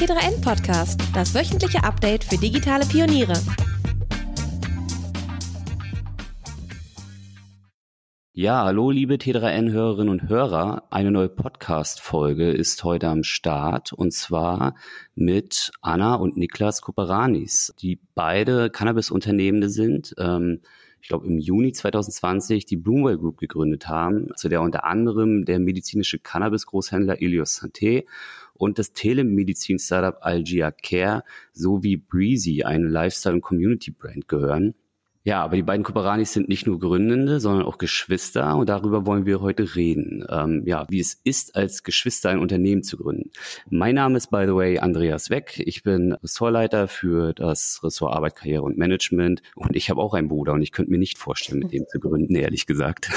T3N Podcast, das wöchentliche Update für digitale Pioniere. Ja, hallo liebe T3N-Hörerinnen und Hörer. Eine neue Podcast-Folge ist heute am Start und zwar mit Anna und Niklas Kuperanis, die beide Cannabis-Unternehmende sind. Ähm, ich glaube, im Juni 2020 die Bloomwell Group gegründet haben, zu der unter anderem der medizinische Cannabis-Großhändler Ilios Santé und das Telemedizin-Startup Algia Care sowie Breezy, eine Lifestyle- und Community-Brand gehören. Ja, aber die beiden Koperanis sind nicht nur Gründende, sondern auch Geschwister und darüber wollen wir heute reden. Ähm, ja, wie es ist, als Geschwister ein Unternehmen zu gründen. Mein Name ist, by the way, Andreas Weck. Ich bin Ressortleiter für das Ressort Arbeit, Karriere und Management und ich habe auch einen Bruder und ich könnte mir nicht vorstellen, mit dem zu gründen, ehrlich gesagt.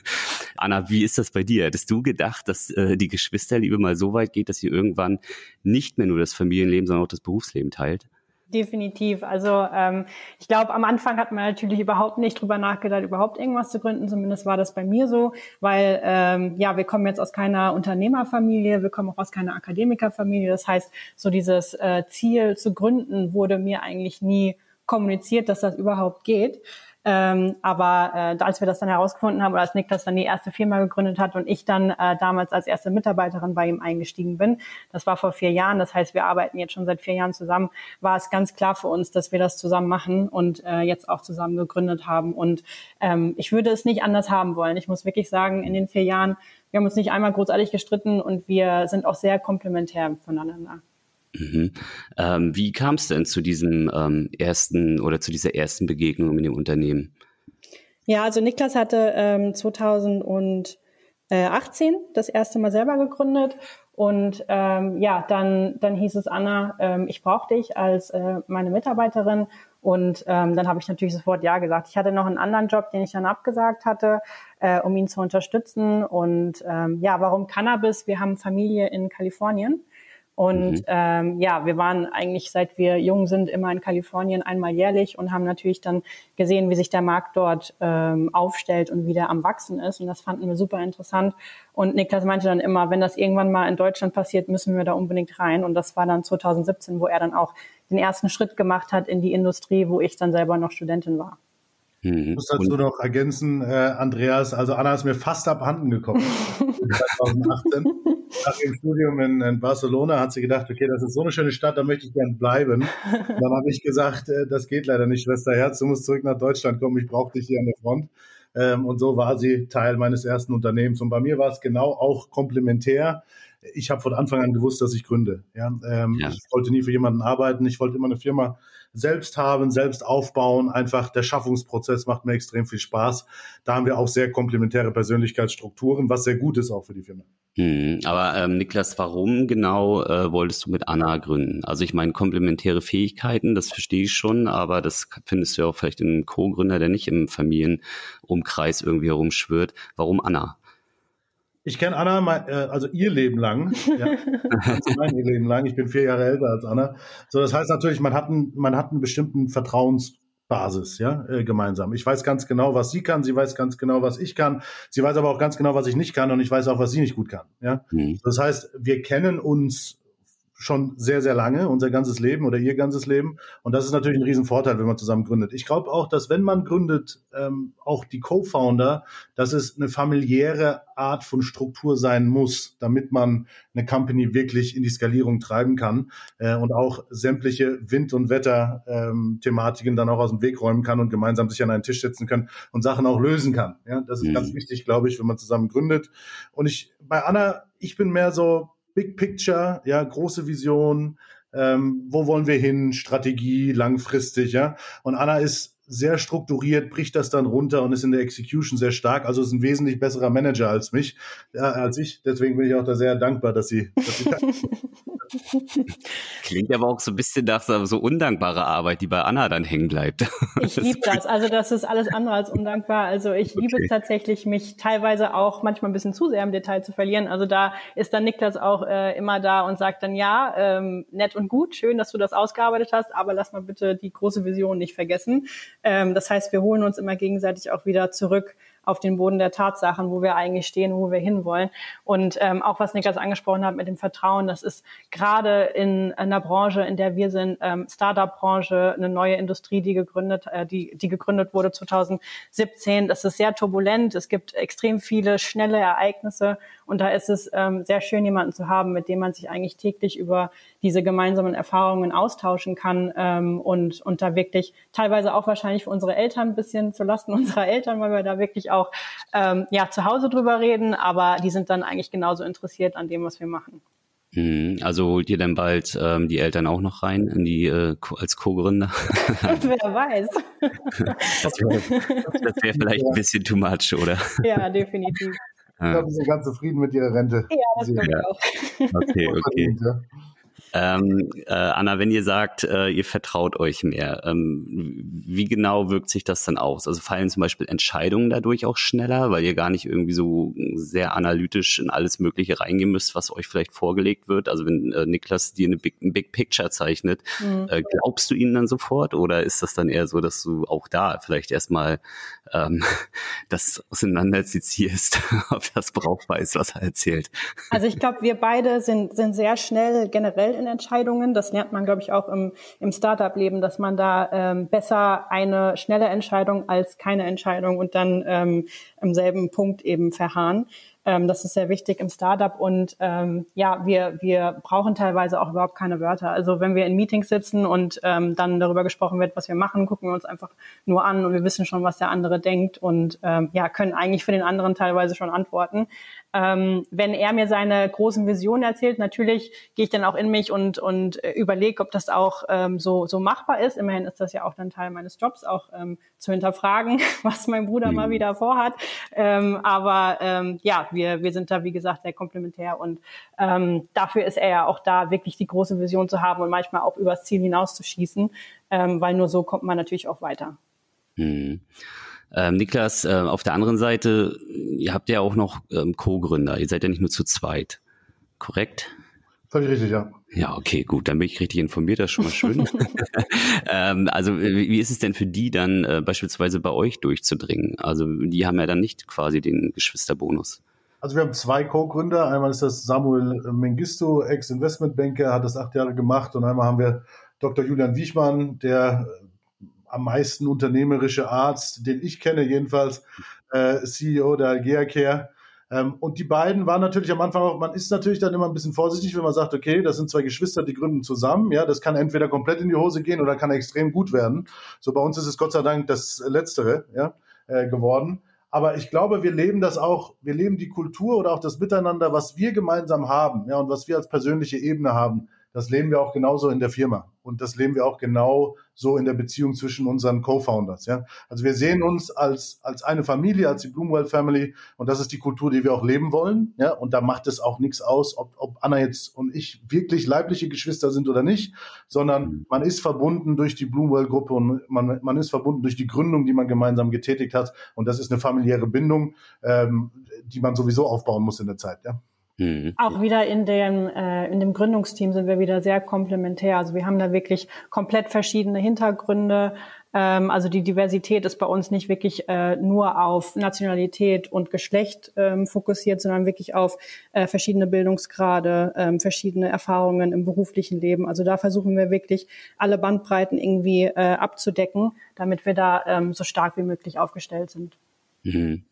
Anna, wie ist das bei dir? Hättest du gedacht, dass äh, die Geschwisterliebe mal so weit geht, dass sie irgendwann nicht mehr nur das Familienleben, sondern auch das Berufsleben teilt? Definitiv. Also ähm, ich glaube, am Anfang hat man natürlich überhaupt nicht drüber nachgedacht, überhaupt irgendwas zu gründen. Zumindest war das bei mir so, weil ähm, ja, wir kommen jetzt aus keiner Unternehmerfamilie, wir kommen auch aus keiner Akademikerfamilie. Das heißt, so dieses äh, Ziel zu gründen wurde mir eigentlich nie kommuniziert, dass das überhaupt geht. Ähm, aber äh, als wir das dann herausgefunden haben oder als Niklas dann die erste Firma gegründet hat und ich dann äh, damals als erste Mitarbeiterin bei ihm eingestiegen bin, das war vor vier Jahren, das heißt, wir arbeiten jetzt schon seit vier Jahren zusammen, war es ganz klar für uns, dass wir das zusammen machen und äh, jetzt auch zusammen gegründet haben. Und ähm, ich würde es nicht anders haben wollen. Ich muss wirklich sagen, in den vier Jahren, wir haben uns nicht einmal großartig gestritten und wir sind auch sehr komplementär voneinander. Mhm. Ähm, wie kam es denn zu diesem ähm, ersten oder zu dieser ersten Begegnung in dem Unternehmen? Ja, also Niklas hatte ähm, 2018 das erste Mal selber gegründet und ähm, ja, dann, dann hieß es, Anna, ähm, ich brauche dich als äh, meine Mitarbeiterin. Und ähm, dann habe ich natürlich sofort Ja gesagt. Ich hatte noch einen anderen Job, den ich dann abgesagt hatte, äh, um ihn zu unterstützen. Und ähm, ja, warum Cannabis? Wir haben Familie in Kalifornien. Und mhm. ähm, ja, wir waren eigentlich, seit wir jung sind, immer in Kalifornien einmal jährlich und haben natürlich dann gesehen, wie sich der Markt dort ähm, aufstellt und wie der am Wachsen ist. Und das fanden wir super interessant. Und Niklas meinte dann immer, wenn das irgendwann mal in Deutschland passiert, müssen wir da unbedingt rein. Und das war dann 2017, wo er dann auch den ersten Schritt gemacht hat in die Industrie, wo ich dann selber noch Studentin war. Mhm. Ich muss dazu noch ergänzen, äh, Andreas, also Anna ist mir fast abhanden gekommen. 2018. Nach dem Studium in, in, Barcelona hat sie gedacht, okay, das ist so eine schöne Stadt, da möchte ich gern bleiben. dann habe ich gesagt, äh, das geht leider nicht, Schwesterherz, du musst zurück nach Deutschland kommen, ich brauche dich hier an der Front. Ähm, und so war sie Teil meines ersten Unternehmens. Und bei mir war es genau auch komplementär ich habe von Anfang an gewusst, dass ich gründe. Ja? Ähm, ja. Ich wollte nie für jemanden arbeiten. Ich wollte immer eine Firma selbst haben, selbst aufbauen. Einfach der Schaffungsprozess macht mir extrem viel Spaß. Da haben wir auch sehr komplementäre Persönlichkeitsstrukturen, was sehr gut ist auch für die Firma. Hm, aber ähm, Niklas, warum genau äh, wolltest du mit Anna gründen? Also ich meine, komplementäre Fähigkeiten, das verstehe ich schon, aber das findest du ja auch vielleicht in einem Co-Gründer, der nicht im Familienumkreis irgendwie herumschwirrt. Warum Anna? Ich kenne Anna, mein, äh, also ihr Leben lang, ja, also mein Leben lang. Ich bin vier Jahre älter als Anna. So, das heißt natürlich, man hat einen, man hat einen bestimmten Vertrauensbasis, ja, äh, gemeinsam. Ich weiß ganz genau, was sie kann. Sie weiß ganz genau, was ich kann. Sie weiß aber auch ganz genau, was ich nicht kann, und ich weiß auch, was sie nicht gut kann. Ja, mhm. das heißt, wir kennen uns schon sehr, sehr lange, unser ganzes Leben oder ihr ganzes Leben. Und das ist natürlich ein Riesenvorteil, wenn man zusammen gründet. Ich glaube auch, dass wenn man gründet, ähm, auch die Co-Founder, dass es eine familiäre Art von Struktur sein muss, damit man eine Company wirklich in die Skalierung treiben kann äh, und auch sämtliche Wind- und Wetter-Thematiken ähm, dann auch aus dem Weg räumen kann und gemeinsam sich an einen Tisch setzen kann und Sachen auch lösen kann. Ja, das ist mhm. ganz wichtig, glaube ich, wenn man zusammen gründet. Und ich, bei Anna, ich bin mehr so, Big Picture, ja, große Vision, ähm, wo wollen wir hin, Strategie, langfristig, ja. Und Anna ist sehr strukturiert, bricht das dann runter und ist in der Execution sehr stark. Also ist ein wesentlich besserer Manager als mich, ja, als ich. Deswegen bin ich auch da sehr dankbar, dass sie. Dass sie Klingt aber auch so ein bisschen nach so undankbarer Arbeit, die bei Anna dann hängen bleibt. Ich liebe das. Also das ist alles andere als undankbar. Also ich liebe es tatsächlich, mich teilweise auch manchmal ein bisschen zu sehr im Detail zu verlieren. Also da ist dann Niklas auch äh, immer da und sagt dann, ja, ähm, nett und gut, schön, dass du das ausgearbeitet hast, aber lass mal bitte die große Vision nicht vergessen. Ähm, das heißt, wir holen uns immer gegenseitig auch wieder zurück auf den Boden der Tatsachen, wo wir eigentlich stehen, wo wir hinwollen. Und ähm, auch was Niklas angesprochen hat mit dem Vertrauen, das ist gerade in einer Branche, in der wir sind, ähm, Startup-Branche, eine neue Industrie, die gegründet, äh, die, die gegründet wurde 2017. Das ist sehr turbulent. Es gibt extrem viele schnelle Ereignisse und da ist es ähm, sehr schön, jemanden zu haben, mit dem man sich eigentlich täglich über diese gemeinsamen Erfahrungen austauschen kann ähm, und, und da wirklich teilweise auch wahrscheinlich für unsere Eltern ein bisschen zu Lasten unserer Eltern, weil wir da wirklich auch ähm, ja, zu Hause drüber reden, aber die sind dann eigentlich genauso interessiert an dem, was wir machen. Mhm. Also holt ihr dann bald ähm, die Eltern auch noch rein in die äh, als Co-Gründer? Wer weiß. Das wäre wär vielleicht ein bisschen too much, oder? Ja, definitiv. Ich glaube, die sind ganz zufrieden mit ihrer Rente. Ja, das glaube ich auch. Okay, okay. Ähm, äh, Anna, wenn ihr sagt, äh, ihr vertraut euch mehr, ähm, wie genau wirkt sich das dann aus? Also fallen zum Beispiel Entscheidungen dadurch auch schneller, weil ihr gar nicht irgendwie so sehr analytisch in alles Mögliche reingehen müsst, was euch vielleicht vorgelegt wird? Also wenn äh, Niklas dir eine Big, ein Big Picture zeichnet, mhm. äh, glaubst du ihnen dann sofort oder ist das dann eher so, dass du auch da vielleicht erstmal ähm, das auseinander zizierst, ob das brauchbar ist, was er erzählt? Also ich glaube, wir beide sind, sind sehr schnell generell in Entscheidungen. Das lernt man, glaube ich, auch im, im Startup-Leben, dass man da ähm, besser eine schnelle Entscheidung als keine Entscheidung und dann ähm, im selben Punkt eben verharren. Ähm, das ist sehr wichtig im Startup und ähm, ja, wir, wir brauchen teilweise auch überhaupt keine Wörter. Also wenn wir in Meetings sitzen und ähm, dann darüber gesprochen wird, was wir machen, gucken wir uns einfach nur an und wir wissen schon, was der andere denkt und ähm, ja, können eigentlich für den anderen teilweise schon antworten. Ähm, wenn er mir seine großen Visionen erzählt, natürlich gehe ich dann auch in mich und, und äh, überlege, ob das auch ähm, so, so machbar ist. Immerhin ist das ja auch dann Teil meines Jobs, auch ähm, zu hinterfragen, was mein Bruder mhm. mal wieder vorhat. Ähm, aber ähm, ja, wir, wir sind da, wie gesagt, sehr komplementär und ähm, dafür ist er ja auch da, wirklich die große Vision zu haben und manchmal auch übers Ziel hinauszuschießen, ähm, weil nur so kommt man natürlich auch weiter. Mhm. Ähm, Niklas, äh, auf der anderen Seite, ihr habt ja auch noch ähm, Co-Gründer. Ihr seid ja nicht nur zu zweit. Korrekt? Völlig richtig, ja. Ja, okay, gut, dann bin ich richtig informiert, das ist schon mal schön. ähm, also wie, wie ist es denn für die dann äh, beispielsweise bei euch durchzudringen? Also die haben ja dann nicht quasi den Geschwisterbonus. Also wir haben zwei Co-Gründer. Einmal ist das Samuel Mengistu, Ex-Investmentbanker, hat das acht Jahre gemacht. Und einmal haben wir Dr. Julian Wiechmann, der am meisten unternehmerische Arzt, den ich kenne jedenfalls, äh, CEO der Algea Care. Ähm, und die beiden waren natürlich am Anfang auch, man ist natürlich dann immer ein bisschen vorsichtig, wenn man sagt, okay, das sind zwei Geschwister, die gründen zusammen. Ja, das kann entweder komplett in die Hose gehen oder kann extrem gut werden. So bei uns ist es Gott sei Dank das Letztere ja, äh, geworden. Aber ich glaube, wir leben das auch, wir leben die Kultur oder auch das Miteinander, was wir gemeinsam haben, ja, und was wir als persönliche Ebene haben das leben wir auch genauso in der Firma. Und das leben wir auch genau so in der Beziehung zwischen unseren Co-Founders. Ja? Also wir sehen uns als, als eine Familie, als die Bloomwell Family. Und das ist die Kultur, die wir auch leben wollen. Ja? Und da macht es auch nichts aus, ob, ob Anna jetzt und ich wirklich leibliche Geschwister sind oder nicht, sondern man ist verbunden durch die Bloomwell-Gruppe und man, man ist verbunden durch die Gründung, die man gemeinsam getätigt hat. Und das ist eine familiäre Bindung, ähm, die man sowieso aufbauen muss in der Zeit. Ja? Mhm. Auch wieder in dem, äh, in dem Gründungsteam sind wir wieder sehr komplementär. Also wir haben da wirklich komplett verschiedene Hintergründe. Ähm, also die Diversität ist bei uns nicht wirklich äh, nur auf Nationalität und Geschlecht ähm, fokussiert, sondern wirklich auf äh, verschiedene Bildungsgrade, ähm, verschiedene Erfahrungen im beruflichen Leben. Also da versuchen wir wirklich alle Bandbreiten irgendwie äh, abzudecken, damit wir da ähm, so stark wie möglich aufgestellt sind. Mhm.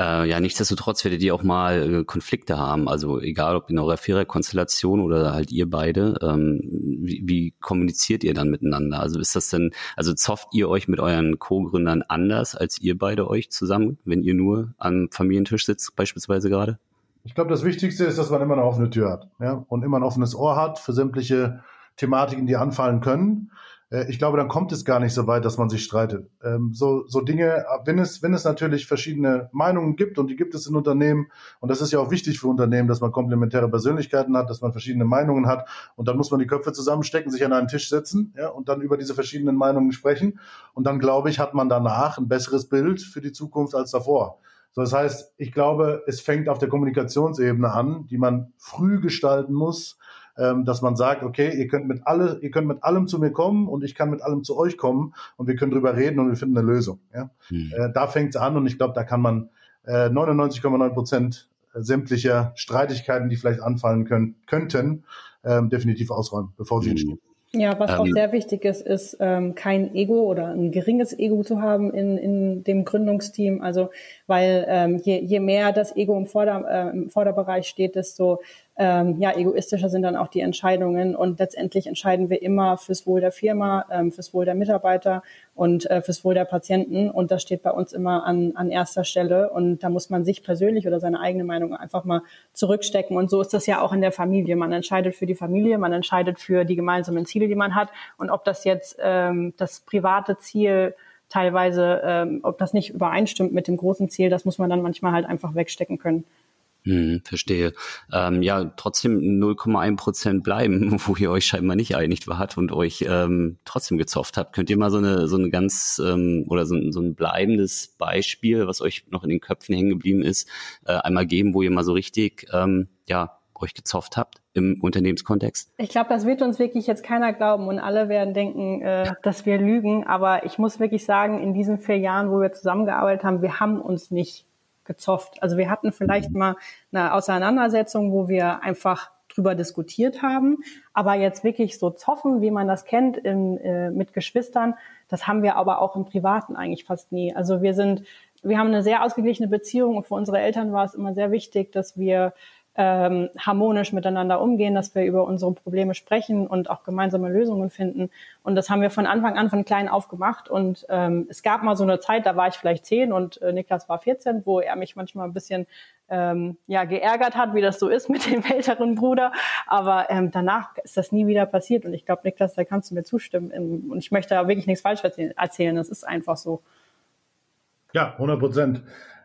Äh, ja, nichtsdestotrotz werdet ihr auch mal äh, Konflikte haben. Also egal ob in eurer Viererkonstellation oder halt ihr beide. Ähm, wie, wie kommuniziert ihr dann miteinander? Also ist das denn, also zofft ihr euch mit euren Co-Gründern anders als ihr beide euch zusammen, wenn ihr nur am Familientisch sitzt, beispielsweise gerade? Ich glaube, das Wichtigste ist, dass man immer eine offene Tür hat ja? und immer ein offenes Ohr hat für sämtliche Thematiken, die anfallen können. Äh, ich glaube, dann kommt es gar nicht so weit, dass man sich streitet. Ähm, so, so Dinge, wenn es, wenn es natürlich verschiedene Meinungen gibt und die gibt es in Unternehmen und das ist ja auch wichtig für Unternehmen, dass man komplementäre Persönlichkeiten hat, dass man verschiedene Meinungen hat und dann muss man die Köpfe zusammenstecken, sich an einen Tisch setzen ja, und dann über diese verschiedenen Meinungen sprechen und dann glaube ich, hat man danach ein besseres Bild für die Zukunft als davor. So, das heißt, ich glaube, es fängt auf der Kommunikationsebene an, die man früh gestalten muss, ähm, dass man sagt, okay, ihr könnt mit alle, ihr könnt mit allem zu mir kommen und ich kann mit allem zu euch kommen und wir können drüber reden und wir finden eine Lösung. Ja? Mhm. Äh, da fängt es an und ich glaube, da kann man äh, 99,9 Prozent sämtlicher Streitigkeiten, die vielleicht anfallen können, könnten, ähm, definitiv ausräumen, bevor sie mhm. entstehen. Ja, was ähm, auch sehr wichtig ist, ist ähm, kein Ego oder ein geringes Ego zu haben in, in dem Gründungsteam. Also weil ähm, je, je mehr das Ego im, Vorder-, äh, im Vorderbereich steht, desto ähm, ja, egoistischer sind dann auch die Entscheidungen und letztendlich entscheiden wir immer fürs Wohl der Firma, ähm, fürs Wohl der Mitarbeiter und äh, fürs Wohl der Patienten und das steht bei uns immer an, an erster Stelle und da muss man sich persönlich oder seine eigene Meinung einfach mal zurückstecken und so ist das ja auch in der Familie. Man entscheidet für die Familie, man entscheidet für die gemeinsamen Ziele, die man hat und ob das jetzt ähm, das private Ziel teilweise, ähm, ob das nicht übereinstimmt mit dem großen Ziel, das muss man dann manchmal halt einfach wegstecken können. Hm, verstehe. Ähm, ja, trotzdem 0,1 Prozent bleiben, wo ihr euch scheinbar nicht einig wart und euch ähm, trotzdem gezofft habt. Könnt ihr mal so eine so eine ganz ähm, oder so, so ein bleibendes Beispiel, was euch noch in den Köpfen hängen geblieben ist, äh, einmal geben, wo ihr mal so richtig ähm, ja euch gezofft habt im Unternehmenskontext? Ich glaube, das wird uns wirklich jetzt keiner glauben und alle werden denken, äh, dass wir lügen. Aber ich muss wirklich sagen, in diesen vier Jahren, wo wir zusammengearbeitet haben, wir haben uns nicht gezofft. Also wir hatten vielleicht mal eine Auseinandersetzung, wo wir einfach drüber diskutiert haben, aber jetzt wirklich so zoffen, wie man das kennt in, äh, mit Geschwistern, das haben wir aber auch im Privaten eigentlich fast nie. Also wir sind, wir haben eine sehr ausgeglichene Beziehung und für unsere Eltern war es immer sehr wichtig, dass wir ähm, harmonisch miteinander umgehen, dass wir über unsere Probleme sprechen und auch gemeinsame Lösungen finden. Und das haben wir von Anfang an von klein auf gemacht. Und ähm, es gab mal so eine Zeit, da war ich vielleicht zehn und äh, Niklas war 14, wo er mich manchmal ein bisschen ähm, ja geärgert hat, wie das so ist mit dem älteren Bruder. Aber ähm, danach ist das nie wieder passiert. Und ich glaube, Niklas, da kannst du mir zustimmen. Und ich möchte da wirklich nichts falsch erzählen. Das ist einfach so. Ja, 100 Prozent.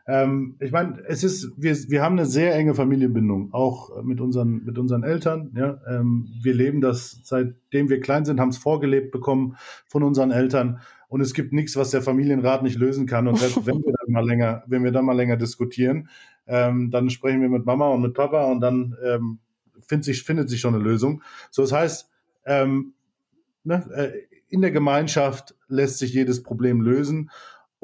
Ähm, ich meine, es ist, wir, wir haben eine sehr enge Familienbindung, auch mit unseren, mit unseren Eltern. Ja? Ähm, wir leben das, seitdem wir klein sind, haben es vorgelebt bekommen von unseren Eltern. Und es gibt nichts, was der Familienrat nicht lösen kann. Und selbst wenn wir dann mal länger, wenn wir dann mal länger diskutieren, ähm, dann sprechen wir mit Mama und mit Papa und dann ähm, findet, sich, findet sich schon eine Lösung. So, das heißt, ähm, ne, äh, in der Gemeinschaft lässt sich jedes Problem lösen.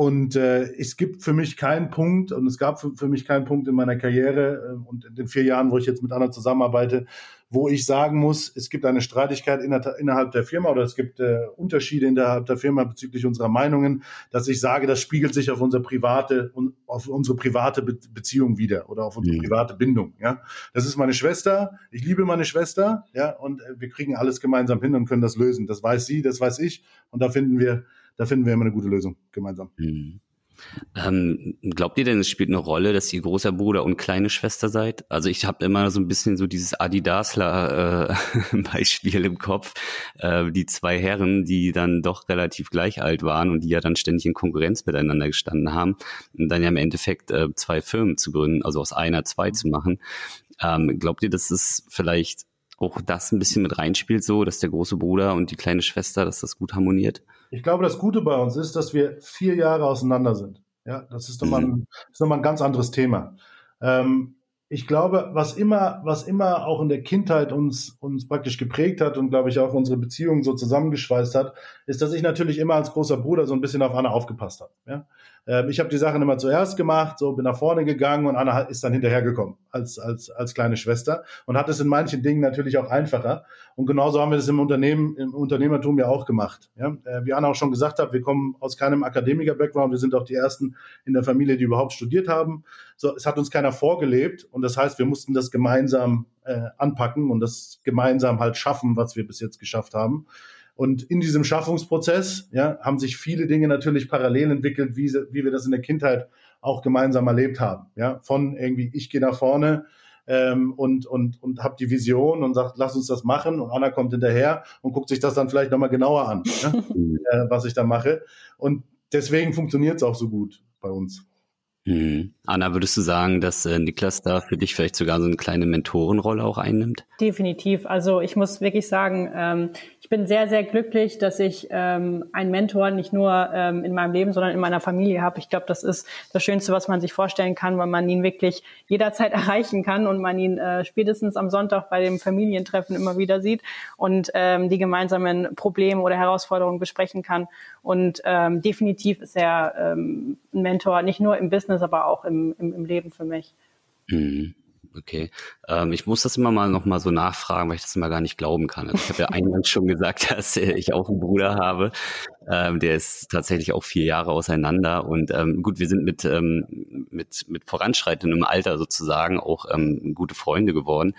Und äh, es gibt für mich keinen Punkt und es gab für, für mich keinen Punkt in meiner Karriere äh, und in den vier Jahren, wo ich jetzt mit Anna zusammenarbeite, wo ich sagen muss, es gibt eine Streitigkeit innerhalb der Firma oder es gibt äh, Unterschiede innerhalb der Firma bezüglich unserer Meinungen, dass ich sage, das spiegelt sich auf unsere private auf unsere private Be Beziehung wieder oder auf unsere mhm. private Bindung. Ja, das ist meine Schwester. Ich liebe meine Schwester. Ja, und äh, wir kriegen alles gemeinsam hin und können das lösen. Das weiß sie, das weiß ich und da finden wir da finden wir immer eine gute Lösung gemeinsam. Mhm. Ähm, glaubt ihr denn, es spielt eine Rolle, dass ihr großer Bruder und kleine Schwester seid? Also ich habe immer so ein bisschen so dieses Adidasler-Beispiel äh, im Kopf. Äh, die zwei Herren, die dann doch relativ gleich alt waren und die ja dann ständig in Konkurrenz miteinander gestanden haben und dann ja im Endeffekt äh, zwei Firmen zu gründen, also aus einer zwei zu machen. Ähm, glaubt ihr, dass es vielleicht auch das ein bisschen mit reinspielt, so dass der große Bruder und die kleine Schwester, dass das gut harmoniert? Ich glaube, das Gute bei uns ist, dass wir vier Jahre auseinander sind. Ja, das ist nochmal ein, ist nochmal ein ganz anderes Thema. Ähm, ich glaube, was immer, was immer auch in der Kindheit uns, uns praktisch geprägt hat und glaube ich auch unsere Beziehungen so zusammengeschweißt hat, ist, dass ich natürlich immer als großer Bruder so ein bisschen auf Anna aufgepasst habe. Ja? Ähm, ich habe die Sachen immer zuerst gemacht, so bin nach vorne gegangen und Anna ist dann hinterhergekommen als, als, als kleine Schwester und hat es in manchen Dingen natürlich auch einfacher. Und genauso haben wir das im Unternehmen, im Unternehmertum ja auch gemacht. Ja? Äh, wie Anna auch schon gesagt hat, wir kommen aus keinem Akademiker-Background, wir sind auch die ersten in der Familie, die überhaupt studiert haben. So, es hat uns keiner vorgelebt und das heißt, wir mussten das gemeinsam äh, anpacken und das gemeinsam halt schaffen, was wir bis jetzt geschafft haben. Und in diesem Schaffungsprozess ja, haben sich viele Dinge natürlich parallel entwickelt, wie, wie wir das in der Kindheit auch gemeinsam erlebt haben. Ja, von irgendwie, ich gehe nach vorne ähm, und, und, und habe die Vision und sagt, lass uns das machen. Und Anna kommt hinterher und guckt sich das dann vielleicht nochmal genauer an, ja, äh, was ich da mache. Und deswegen funktioniert es auch so gut bei uns. Mhm. Anna, würdest du sagen, dass äh, Niklas da für dich vielleicht sogar so eine kleine Mentorenrolle auch einnimmt? Definitiv. Also ich muss wirklich sagen, ähm, ich bin sehr, sehr glücklich, dass ich ähm, einen Mentor nicht nur ähm, in meinem Leben, sondern in meiner Familie habe. Ich glaube, das ist das Schönste, was man sich vorstellen kann, weil man ihn wirklich jederzeit erreichen kann und man ihn äh, spätestens am Sonntag bei dem Familientreffen immer wieder sieht und ähm, die gemeinsamen Probleme oder Herausforderungen besprechen kann. Und ähm, definitiv ist er ähm, ein Mentor, nicht nur im Business, aber auch im, im, im Leben für mich. Mhm. Okay. Ähm, ich muss das immer mal noch mal so nachfragen, weil ich das immer gar nicht glauben kann. Also ich habe ja eingangs schon gesagt, dass ich auch einen Bruder habe. Ähm, der ist tatsächlich auch vier Jahre auseinander. Und ähm, gut, wir sind mit, ähm, mit, mit voranschreitendem Alter sozusagen auch ähm, gute Freunde geworden.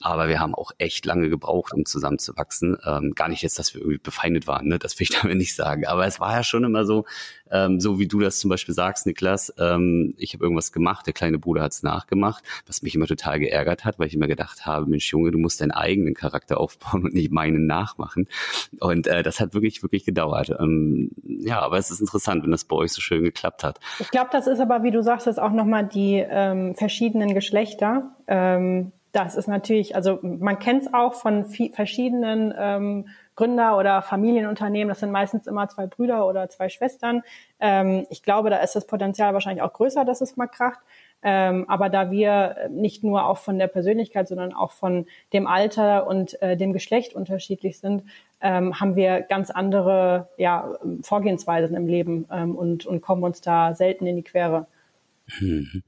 Aber wir haben auch echt lange gebraucht, um zusammenzuwachsen. Ähm, gar nicht jetzt, dass wir irgendwie befeindet waren, ne? das will ich damit nicht sagen. Aber es war ja schon immer so, ähm, so wie du das zum Beispiel sagst, Niklas, ähm, ich habe irgendwas gemacht, der kleine Bruder hat es nachgemacht, was mich immer total geärgert hat, weil ich immer gedacht habe, Mensch Junge, du musst deinen eigenen Charakter aufbauen und nicht meinen nachmachen. Und äh, das hat wirklich, wirklich gedauert. Ähm, ja, aber es ist interessant, wenn das bei euch so schön geklappt hat. Ich glaube, das ist aber, wie du sagst, das auch nochmal die ähm, verschiedenen Geschlechter. Ähm, das ist natürlich, also man kennt es auch von verschiedenen ähm, Gründer oder Familienunternehmen. Das sind meistens immer zwei Brüder oder zwei Schwestern. Ähm, ich glaube, da ist das Potenzial wahrscheinlich auch größer, dass es mal kracht. Ähm, aber da wir nicht nur auch von der Persönlichkeit, sondern auch von dem Alter und äh, dem Geschlecht unterschiedlich sind, ähm, haben wir ganz andere ja, Vorgehensweisen im Leben ähm, und, und kommen uns da selten in die Quere. Mhm.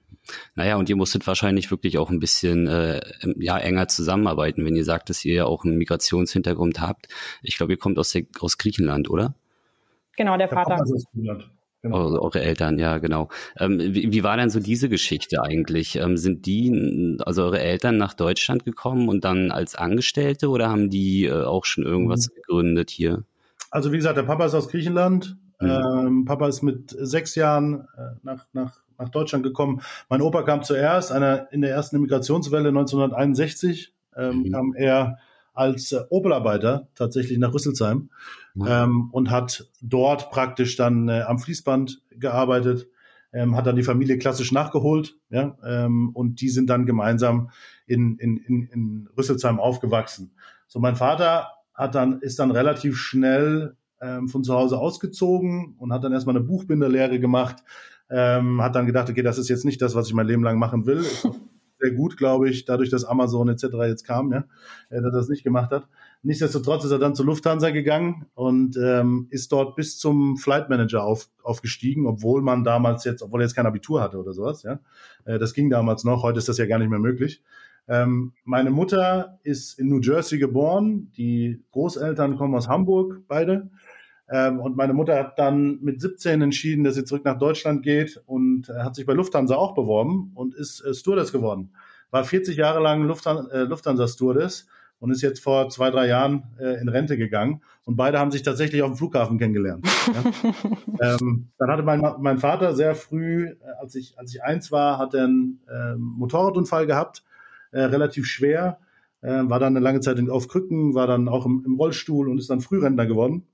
Naja, und ihr musstet wahrscheinlich wirklich auch ein bisschen äh, ja, enger zusammenarbeiten, wenn ihr sagt, dass ihr ja auch einen Migrationshintergrund habt. Ich glaube, ihr kommt aus, der, aus Griechenland, oder? Genau, der Vater. Der Genau. Eure, eure Eltern, ja, genau. Ähm, wie, wie, war denn so diese Geschichte eigentlich? Ähm, sind die, also eure Eltern nach Deutschland gekommen und dann als Angestellte oder haben die äh, auch schon irgendwas mhm. gegründet hier? Also wie gesagt, der Papa ist aus Griechenland. Mhm. Ähm, Papa ist mit sechs Jahren äh, nach, nach nach Deutschland gekommen. Mein Opa kam zuerst, einer in der ersten Immigrationswelle 1961 ähm, mhm. kam er als äh, Obelarbeiter tatsächlich nach Rüsselsheim mhm. ähm, und hat dort praktisch dann äh, am Fließband gearbeitet, ähm, hat dann die Familie klassisch nachgeholt, ja, ähm, und die sind dann gemeinsam in, in, in, in Rüsselsheim aufgewachsen. So, mein Vater hat dann, ist dann relativ schnell ähm, von zu Hause ausgezogen und hat dann erstmal eine Buchbinderlehre gemacht, ähm, hat dann gedacht, okay, das ist jetzt nicht das, was ich mein Leben lang machen will. Sehr gut, glaube ich, dadurch, dass Amazon etc. jetzt kam, ja, äh, dass er das nicht gemacht hat. Nichtsdestotrotz ist er dann zur Lufthansa gegangen und ähm, ist dort bis zum Flight Manager auf, aufgestiegen, obwohl man damals jetzt, obwohl er jetzt kein Abitur hatte oder sowas, ja. Äh, das ging damals noch, heute ist das ja gar nicht mehr möglich. Ähm, meine Mutter ist in New Jersey geboren, die Großeltern kommen aus Hamburg, beide. Ähm, und meine Mutter hat dann mit 17 entschieden, dass sie zurück nach Deutschland geht und äh, hat sich bei Lufthansa auch beworben und ist äh, Stewardess geworden. War 40 Jahre lang Lufthansa, äh, Lufthansa Stewardess und ist jetzt vor zwei, drei Jahren äh, in Rente gegangen. Und beide haben sich tatsächlich auf dem Flughafen kennengelernt. ja. ähm, dann hatte mein, mein Vater sehr früh, äh, als ich, als ich eins war, hat er einen äh, Motorradunfall gehabt, äh, relativ schwer, äh, war dann eine lange Zeit auf Krücken, war dann auch im, im Rollstuhl und ist dann Frührentner geworden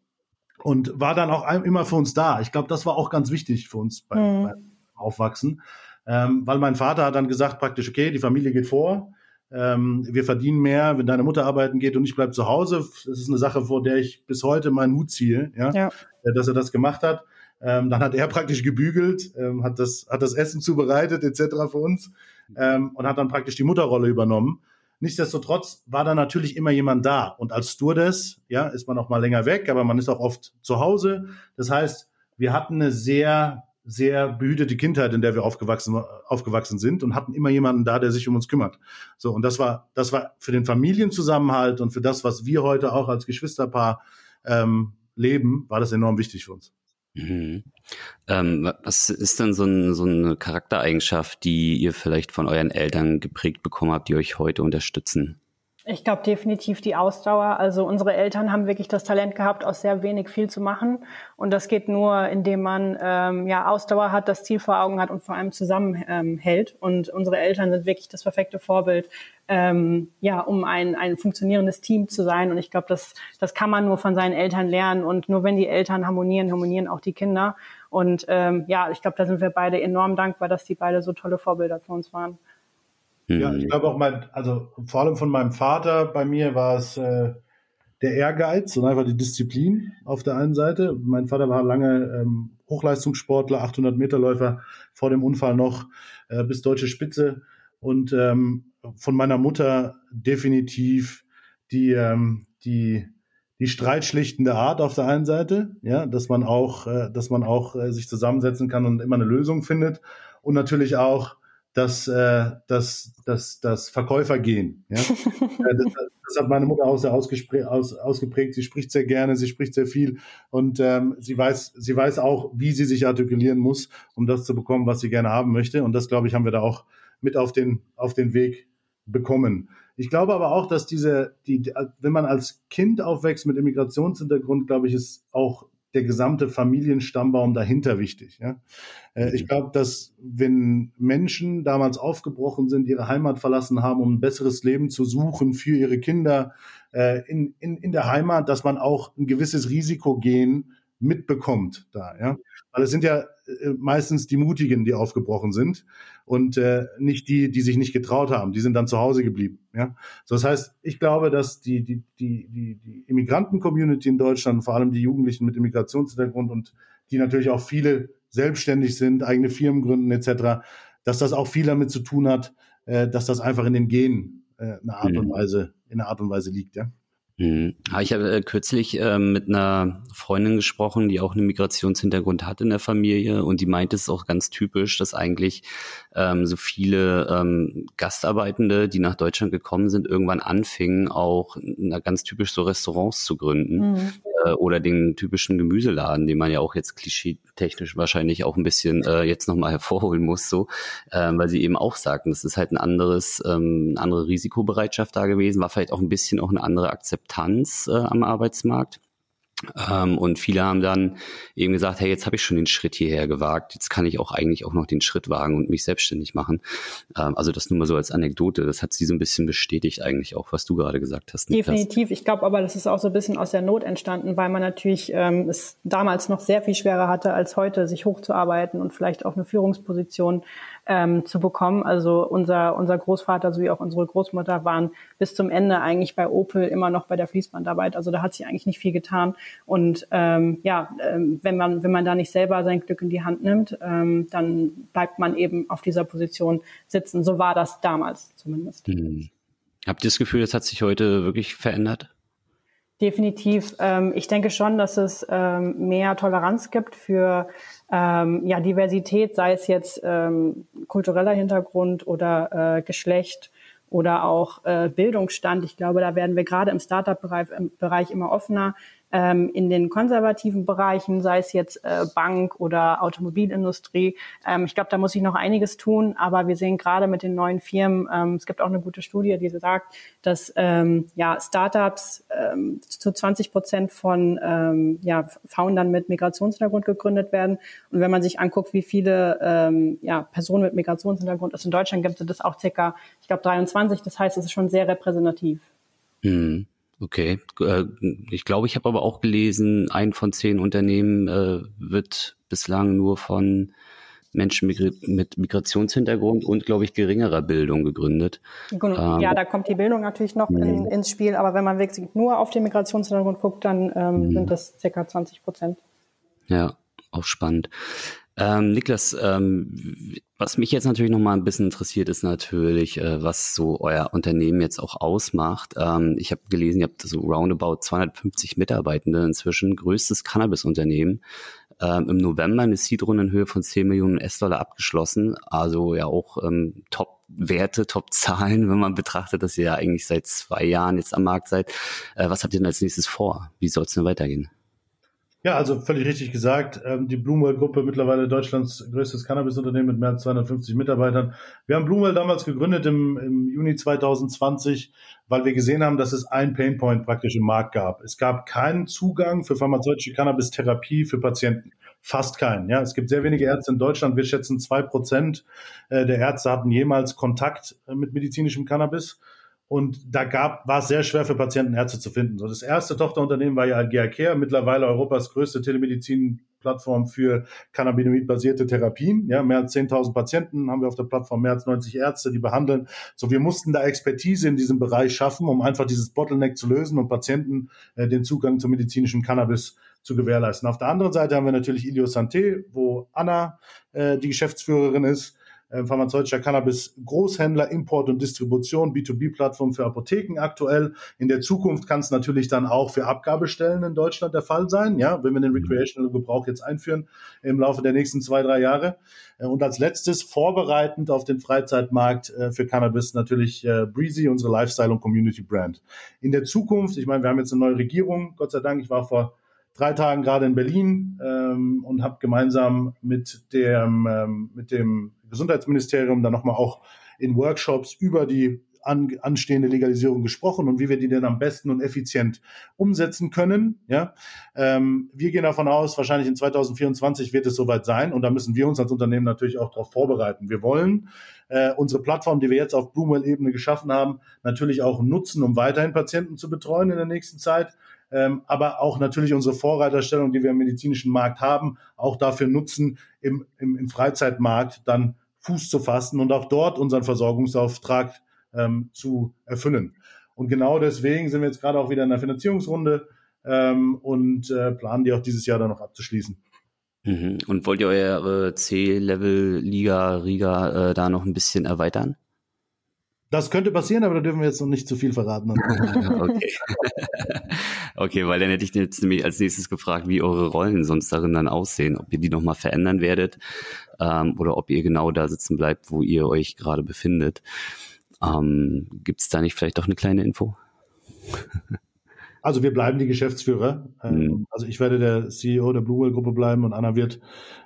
und war dann auch immer für uns da. Ich glaube, das war auch ganz wichtig für uns beim, mhm. beim Aufwachsen, ähm, weil mein Vater hat dann gesagt praktisch, okay, die Familie geht vor, ähm, wir verdienen mehr, wenn deine Mutter arbeiten geht und ich bleib zu Hause. Das ist eine Sache, vor der ich bis heute meinen Hut ziehe, ja, ja. Äh, dass er das gemacht hat. Ähm, dann hat er praktisch gebügelt, ähm, hat das hat das Essen zubereitet etc. für uns ähm, und hat dann praktisch die Mutterrolle übernommen. Nichtsdestotrotz war da natürlich immer jemand da. Und als Stewardess, ja, ist man auch mal länger weg, aber man ist auch oft zu Hause. Das heißt, wir hatten eine sehr, sehr behütete Kindheit, in der wir aufgewachsen, aufgewachsen sind und hatten immer jemanden da, der sich um uns kümmert. So. Und das war, das war für den Familienzusammenhalt und für das, was wir heute auch als Geschwisterpaar ähm, leben, war das enorm wichtig für uns. Mhm. Ähm, was ist denn so, ein, so, eine Charaktereigenschaft, die ihr vielleicht von euren Eltern geprägt bekommen habt, die euch heute unterstützen? Ich glaube definitiv die Ausdauer. Also unsere Eltern haben wirklich das Talent gehabt, aus sehr wenig viel zu machen. Und das geht nur, indem man ähm, ja Ausdauer hat, das Ziel vor Augen hat und vor allem zusammenhält. Ähm, und unsere Eltern sind wirklich das perfekte Vorbild, ähm, ja, um ein, ein funktionierendes Team zu sein. Und ich glaube, das, das kann man nur von seinen Eltern lernen. Und nur wenn die Eltern harmonieren, harmonieren auch die Kinder. Und ähm, ja, ich glaube, da sind wir beide enorm dankbar, dass die beide so tolle Vorbilder für uns waren. Ja, ich glaube auch mein, also vor allem von meinem Vater, bei mir war es äh, der Ehrgeiz und einfach die Disziplin auf der einen Seite. Mein Vater war lange ähm, Hochleistungssportler, 800 Meter Läufer vor dem Unfall noch äh, bis deutsche Spitze. Und ähm, von meiner Mutter definitiv die ähm, die die streitschlichtende Art auf der einen Seite, ja, dass man auch, äh, dass man auch äh, sich zusammensetzen kann und immer eine Lösung findet. Und natürlich auch das, äh, das, das, das Verkäufergehen. Ja? Äh, das, das, hat meine Mutter auch sehr aus, ausgeprägt. Sie spricht sehr gerne, sie spricht sehr viel und ähm, sie weiß, sie weiß auch, wie sie sich artikulieren muss, um das zu bekommen, was sie gerne haben möchte. Und das, glaube ich, haben wir da auch mit auf den, auf den Weg bekommen. Ich glaube aber auch, dass diese, die, wenn man als Kind aufwächst mit Immigrationshintergrund, glaube ich, ist auch der gesamte Familienstammbaum dahinter wichtig. Ja? Äh, ich mhm. glaube, dass wenn Menschen damals aufgebrochen sind, ihre Heimat verlassen haben, um ein besseres Leben zu suchen für ihre Kinder äh, in, in, in der Heimat, dass man auch ein gewisses Risiko gehen mitbekommt da, ja. Weil es sind ja äh, meistens die Mutigen, die aufgebrochen sind und äh, nicht die, die sich nicht getraut haben. Die sind dann zu Hause geblieben, ja. So, das heißt, ich glaube, dass die, die, die, die, die Immigranten-Community in Deutschland, vor allem die Jugendlichen mit Immigrationshintergrund und die natürlich auch viele selbstständig sind, eigene Firmen gründen etc., dass das auch viel damit zu tun hat, äh, dass das einfach in den Genen äh, eine Art und mhm. Weise, in einer Art und Weise liegt, ja. Mhm. Ich habe äh, kürzlich äh, mit einer Freundin gesprochen, die auch einen Migrationshintergrund hat in der Familie und die meint es auch ganz typisch, dass eigentlich ähm, so viele ähm, Gastarbeitende, die nach Deutschland gekommen sind, irgendwann anfingen, auch na, ganz typisch so Restaurants zu gründen mhm. äh, oder den typischen Gemüseladen, den man ja auch jetzt klischeetechnisch wahrscheinlich auch ein bisschen äh, jetzt nochmal hervorholen muss, so, ähm, weil sie eben auch sagten, das ist halt ein anderes, ähm, eine andere Risikobereitschaft da gewesen, war vielleicht auch ein bisschen auch eine andere Akzeptanz Akzeptanz äh, am Arbeitsmarkt. Ähm, und viele haben dann eben gesagt, hey, jetzt habe ich schon den Schritt hierher gewagt, jetzt kann ich auch eigentlich auch noch den Schritt wagen und mich selbstständig machen. Ähm, also das nur mal so als Anekdote, das hat sie so ein bisschen bestätigt eigentlich auch, was du gerade gesagt hast. Niklas. Definitiv, ich glaube aber, das ist auch so ein bisschen aus der Not entstanden, weil man natürlich ähm, es damals noch sehr viel schwerer hatte als heute, sich hochzuarbeiten und vielleicht auch eine Führungsposition ähm, zu bekommen. Also unser, unser Großvater sowie auch unsere Großmutter waren bis zum Ende eigentlich bei Opel immer noch bei der Fließbandarbeit. Also da hat sich eigentlich nicht viel getan. Und ähm, ja, ähm, wenn man wenn man da nicht selber sein Glück in die Hand nimmt, ähm, dann bleibt man eben auf dieser Position sitzen. So war das damals zumindest. Hm. Habt ihr das Gefühl, das hat sich heute wirklich verändert? Definitiv. Ähm, ich denke schon, dass es ähm, mehr Toleranz gibt für ähm, ja, Diversität, sei es jetzt ähm, kultureller Hintergrund oder äh, Geschlecht oder auch äh, Bildungsstand. Ich glaube, da werden wir gerade im Startup-Bereich Bereich immer offener ähm, in den konservativen Bereichen, sei es jetzt äh, Bank oder Automobilindustrie. Ähm, ich glaube, da muss ich noch einiges tun, aber wir sehen gerade mit den neuen Firmen, ähm, es gibt auch eine gute Studie, die sagt, dass ähm, ja, Startups ähm, zu 20 Prozent von ähm, ja, Foundern mit Migrationshintergrund gegründet werden. Und wenn man sich anguckt, wie viele ähm, ja, Personen mit Migrationshintergrund es in Deutschland gibt, sind das auch circa, ich glaube, 23. Das heißt, es ist schon sehr repräsentativ. Mhm. Okay, äh, ich glaube, ich habe aber auch gelesen, ein von zehn Unternehmen äh, wird bislang nur von Menschen mit Migrationshintergrund und, glaube ich, geringerer Bildung gegründet. Genau. Ja, da kommt die Bildung natürlich noch in, ins Spiel, aber wenn man wirklich nur auf den Migrationshintergrund guckt, dann ähm, mhm. sind das circa 20 Prozent. Ja, auch spannend. Ähm, Niklas, ähm, was mich jetzt natürlich noch mal ein bisschen interessiert, ist natürlich, äh, was so euer Unternehmen jetzt auch ausmacht. Ähm, ich habe gelesen, ihr habt so roundabout 250 Mitarbeitende inzwischen, größtes Cannabis-Unternehmen. Ähm, Im November eine Seed-Runde in Höhe von 10 Millionen US-Dollar abgeschlossen. Also ja auch ähm, Top-Werte, Top-Zahlen, wenn man betrachtet, dass ihr ja eigentlich seit zwei Jahren jetzt am Markt seid. Äh, was habt ihr denn als nächstes vor? Wie soll es denn weitergehen? Ja, also völlig richtig gesagt. Ähm, die Blumwell-Gruppe, mittlerweile Deutschlands größtes Cannabis-Unternehmen mit mehr als 250 Mitarbeitern. Wir haben Blumwell damals gegründet im, im Juni 2020, weil wir gesehen haben, dass es ein Painpoint praktisch im Markt gab. Es gab keinen Zugang für pharmazeutische Cannabis-Therapie für Patienten. Fast keinen. Ja, es gibt sehr wenige Ärzte in Deutschland. Wir schätzen zwei Prozent äh, der Ärzte hatten jemals Kontakt äh, mit medizinischem Cannabis. Und da gab, war es sehr schwer für Patienten Ärzte zu finden. So, das erste Tochterunternehmen war ja Algea Care, mittlerweile Europas größte Telemedizin-Plattform für Cannabinoid-basierte Therapien. Ja, mehr als 10.000 Patienten haben wir auf der Plattform, mehr als 90 Ärzte, die behandeln. So, wir mussten da Expertise in diesem Bereich schaffen, um einfach dieses Bottleneck zu lösen und Patienten äh, den Zugang zu medizinischem Cannabis zu gewährleisten. Auf der anderen Seite haben wir natürlich Ilio Santé, wo Anna äh, die Geschäftsführerin ist äh, pharmazeutischer Cannabis Großhändler, Import und Distribution, B2B-Plattform für Apotheken aktuell. In der Zukunft kann es natürlich dann auch für Abgabestellen in Deutschland der Fall sein, ja, wenn wir den Recreational Gebrauch jetzt einführen im Laufe der nächsten zwei, drei Jahre. Äh, und als letztes, vorbereitend auf den Freizeitmarkt äh, für Cannabis, natürlich Breezy, unsere Lifestyle- und Community-Brand. In der Zukunft, ich meine, wir haben jetzt eine neue Regierung, Gott sei Dank, ich war vor drei Tagen gerade in Berlin ähm, und habe gemeinsam mit dem, ähm, mit dem Gesundheitsministerium dann nochmal auch in Workshops über die an, anstehende Legalisierung gesprochen und wie wir die denn am besten und effizient umsetzen können. Ja, ähm, wir gehen davon aus, wahrscheinlich in 2024 wird es soweit sein und da müssen wir uns als Unternehmen natürlich auch darauf vorbereiten. Wir wollen äh, unsere Plattform, die wir jetzt auf Bloomwell-Ebene geschaffen haben, natürlich auch nutzen, um weiterhin Patienten zu betreuen in der nächsten Zeit ähm, aber auch natürlich unsere Vorreiterstellung, die wir im medizinischen Markt haben, auch dafür nutzen, im, im, im Freizeitmarkt dann Fuß zu fassen und auch dort unseren Versorgungsauftrag ähm, zu erfüllen. Und genau deswegen sind wir jetzt gerade auch wieder in der Finanzierungsrunde ähm, und äh, planen die auch dieses Jahr dann noch abzuschließen. Mhm. Und wollt ihr eure C-Level-Liga, Riga äh, da noch ein bisschen erweitern? Das könnte passieren, aber da dürfen wir jetzt noch nicht zu viel verraten. okay. okay, weil dann hätte ich jetzt nämlich als nächstes gefragt, wie eure Rollen sonst darin dann aussehen, ob ihr die nochmal verändern werdet ähm, oder ob ihr genau da sitzen bleibt, wo ihr euch gerade befindet. Ähm, Gibt es da nicht vielleicht doch eine kleine Info? Also wir bleiben die Geschäftsführer. Mhm. Also ich werde der CEO der Bluewell-Gruppe bleiben und Anna wird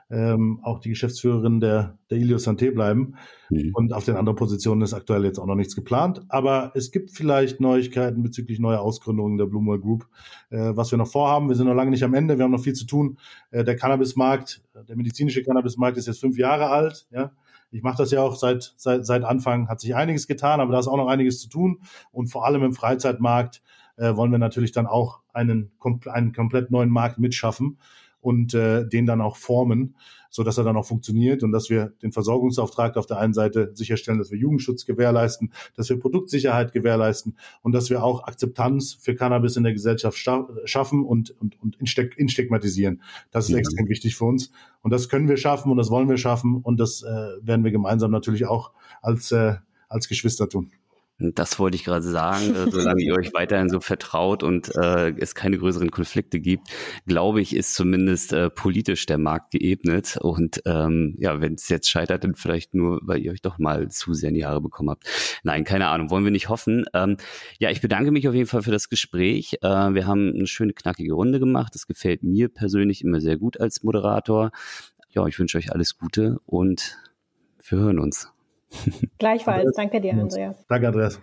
ähm, auch die Geschäftsführerin der, der Ilios Santé bleiben. Mhm. Und auf den anderen Positionen ist aktuell jetzt auch noch nichts geplant. Aber es gibt vielleicht Neuigkeiten bezüglich neuer Ausgründungen der Blumwell Group, äh, was wir noch vorhaben. Wir sind noch lange nicht am Ende. Wir haben noch viel zu tun. Äh, der Cannabismarkt, der medizinische Cannabismarkt ist jetzt fünf Jahre alt. Ja, ich mache das ja auch seit, seit, seit Anfang, hat sich einiges getan, aber da ist auch noch einiges zu tun. Und vor allem im Freizeitmarkt äh, wollen wir natürlich dann auch einen, einen komplett neuen Markt mitschaffen und äh, den dann auch formen, so dass er dann auch funktioniert und dass wir den Versorgungsauftrag auf der einen Seite sicherstellen, dass wir Jugendschutz gewährleisten, dass wir Produktsicherheit gewährleisten und dass wir auch Akzeptanz für Cannabis in der Gesellschaft schaffen und, und, und instigmatisieren. Das ist ja. extrem wichtig für uns und das können wir schaffen und das wollen wir schaffen und das äh, werden wir gemeinsam natürlich auch als, äh, als Geschwister tun. Das wollte ich gerade sagen. Äh, solange ihr euch weiterhin so vertraut und äh, es keine größeren Konflikte gibt, glaube ich, ist zumindest äh, politisch der Markt geebnet. Und ähm, ja, wenn es jetzt scheitert, dann vielleicht nur, weil ihr euch doch mal zu sehr in die Haare bekommen habt. Nein, keine Ahnung, wollen wir nicht hoffen. Ähm, ja, ich bedanke mich auf jeden Fall für das Gespräch. Äh, wir haben eine schöne, knackige Runde gemacht. Das gefällt mir persönlich immer sehr gut als Moderator. Ja, ich wünsche euch alles Gute und wir hören uns. Gleichfalls. Danke dir, Andreas. Danke, Andreas.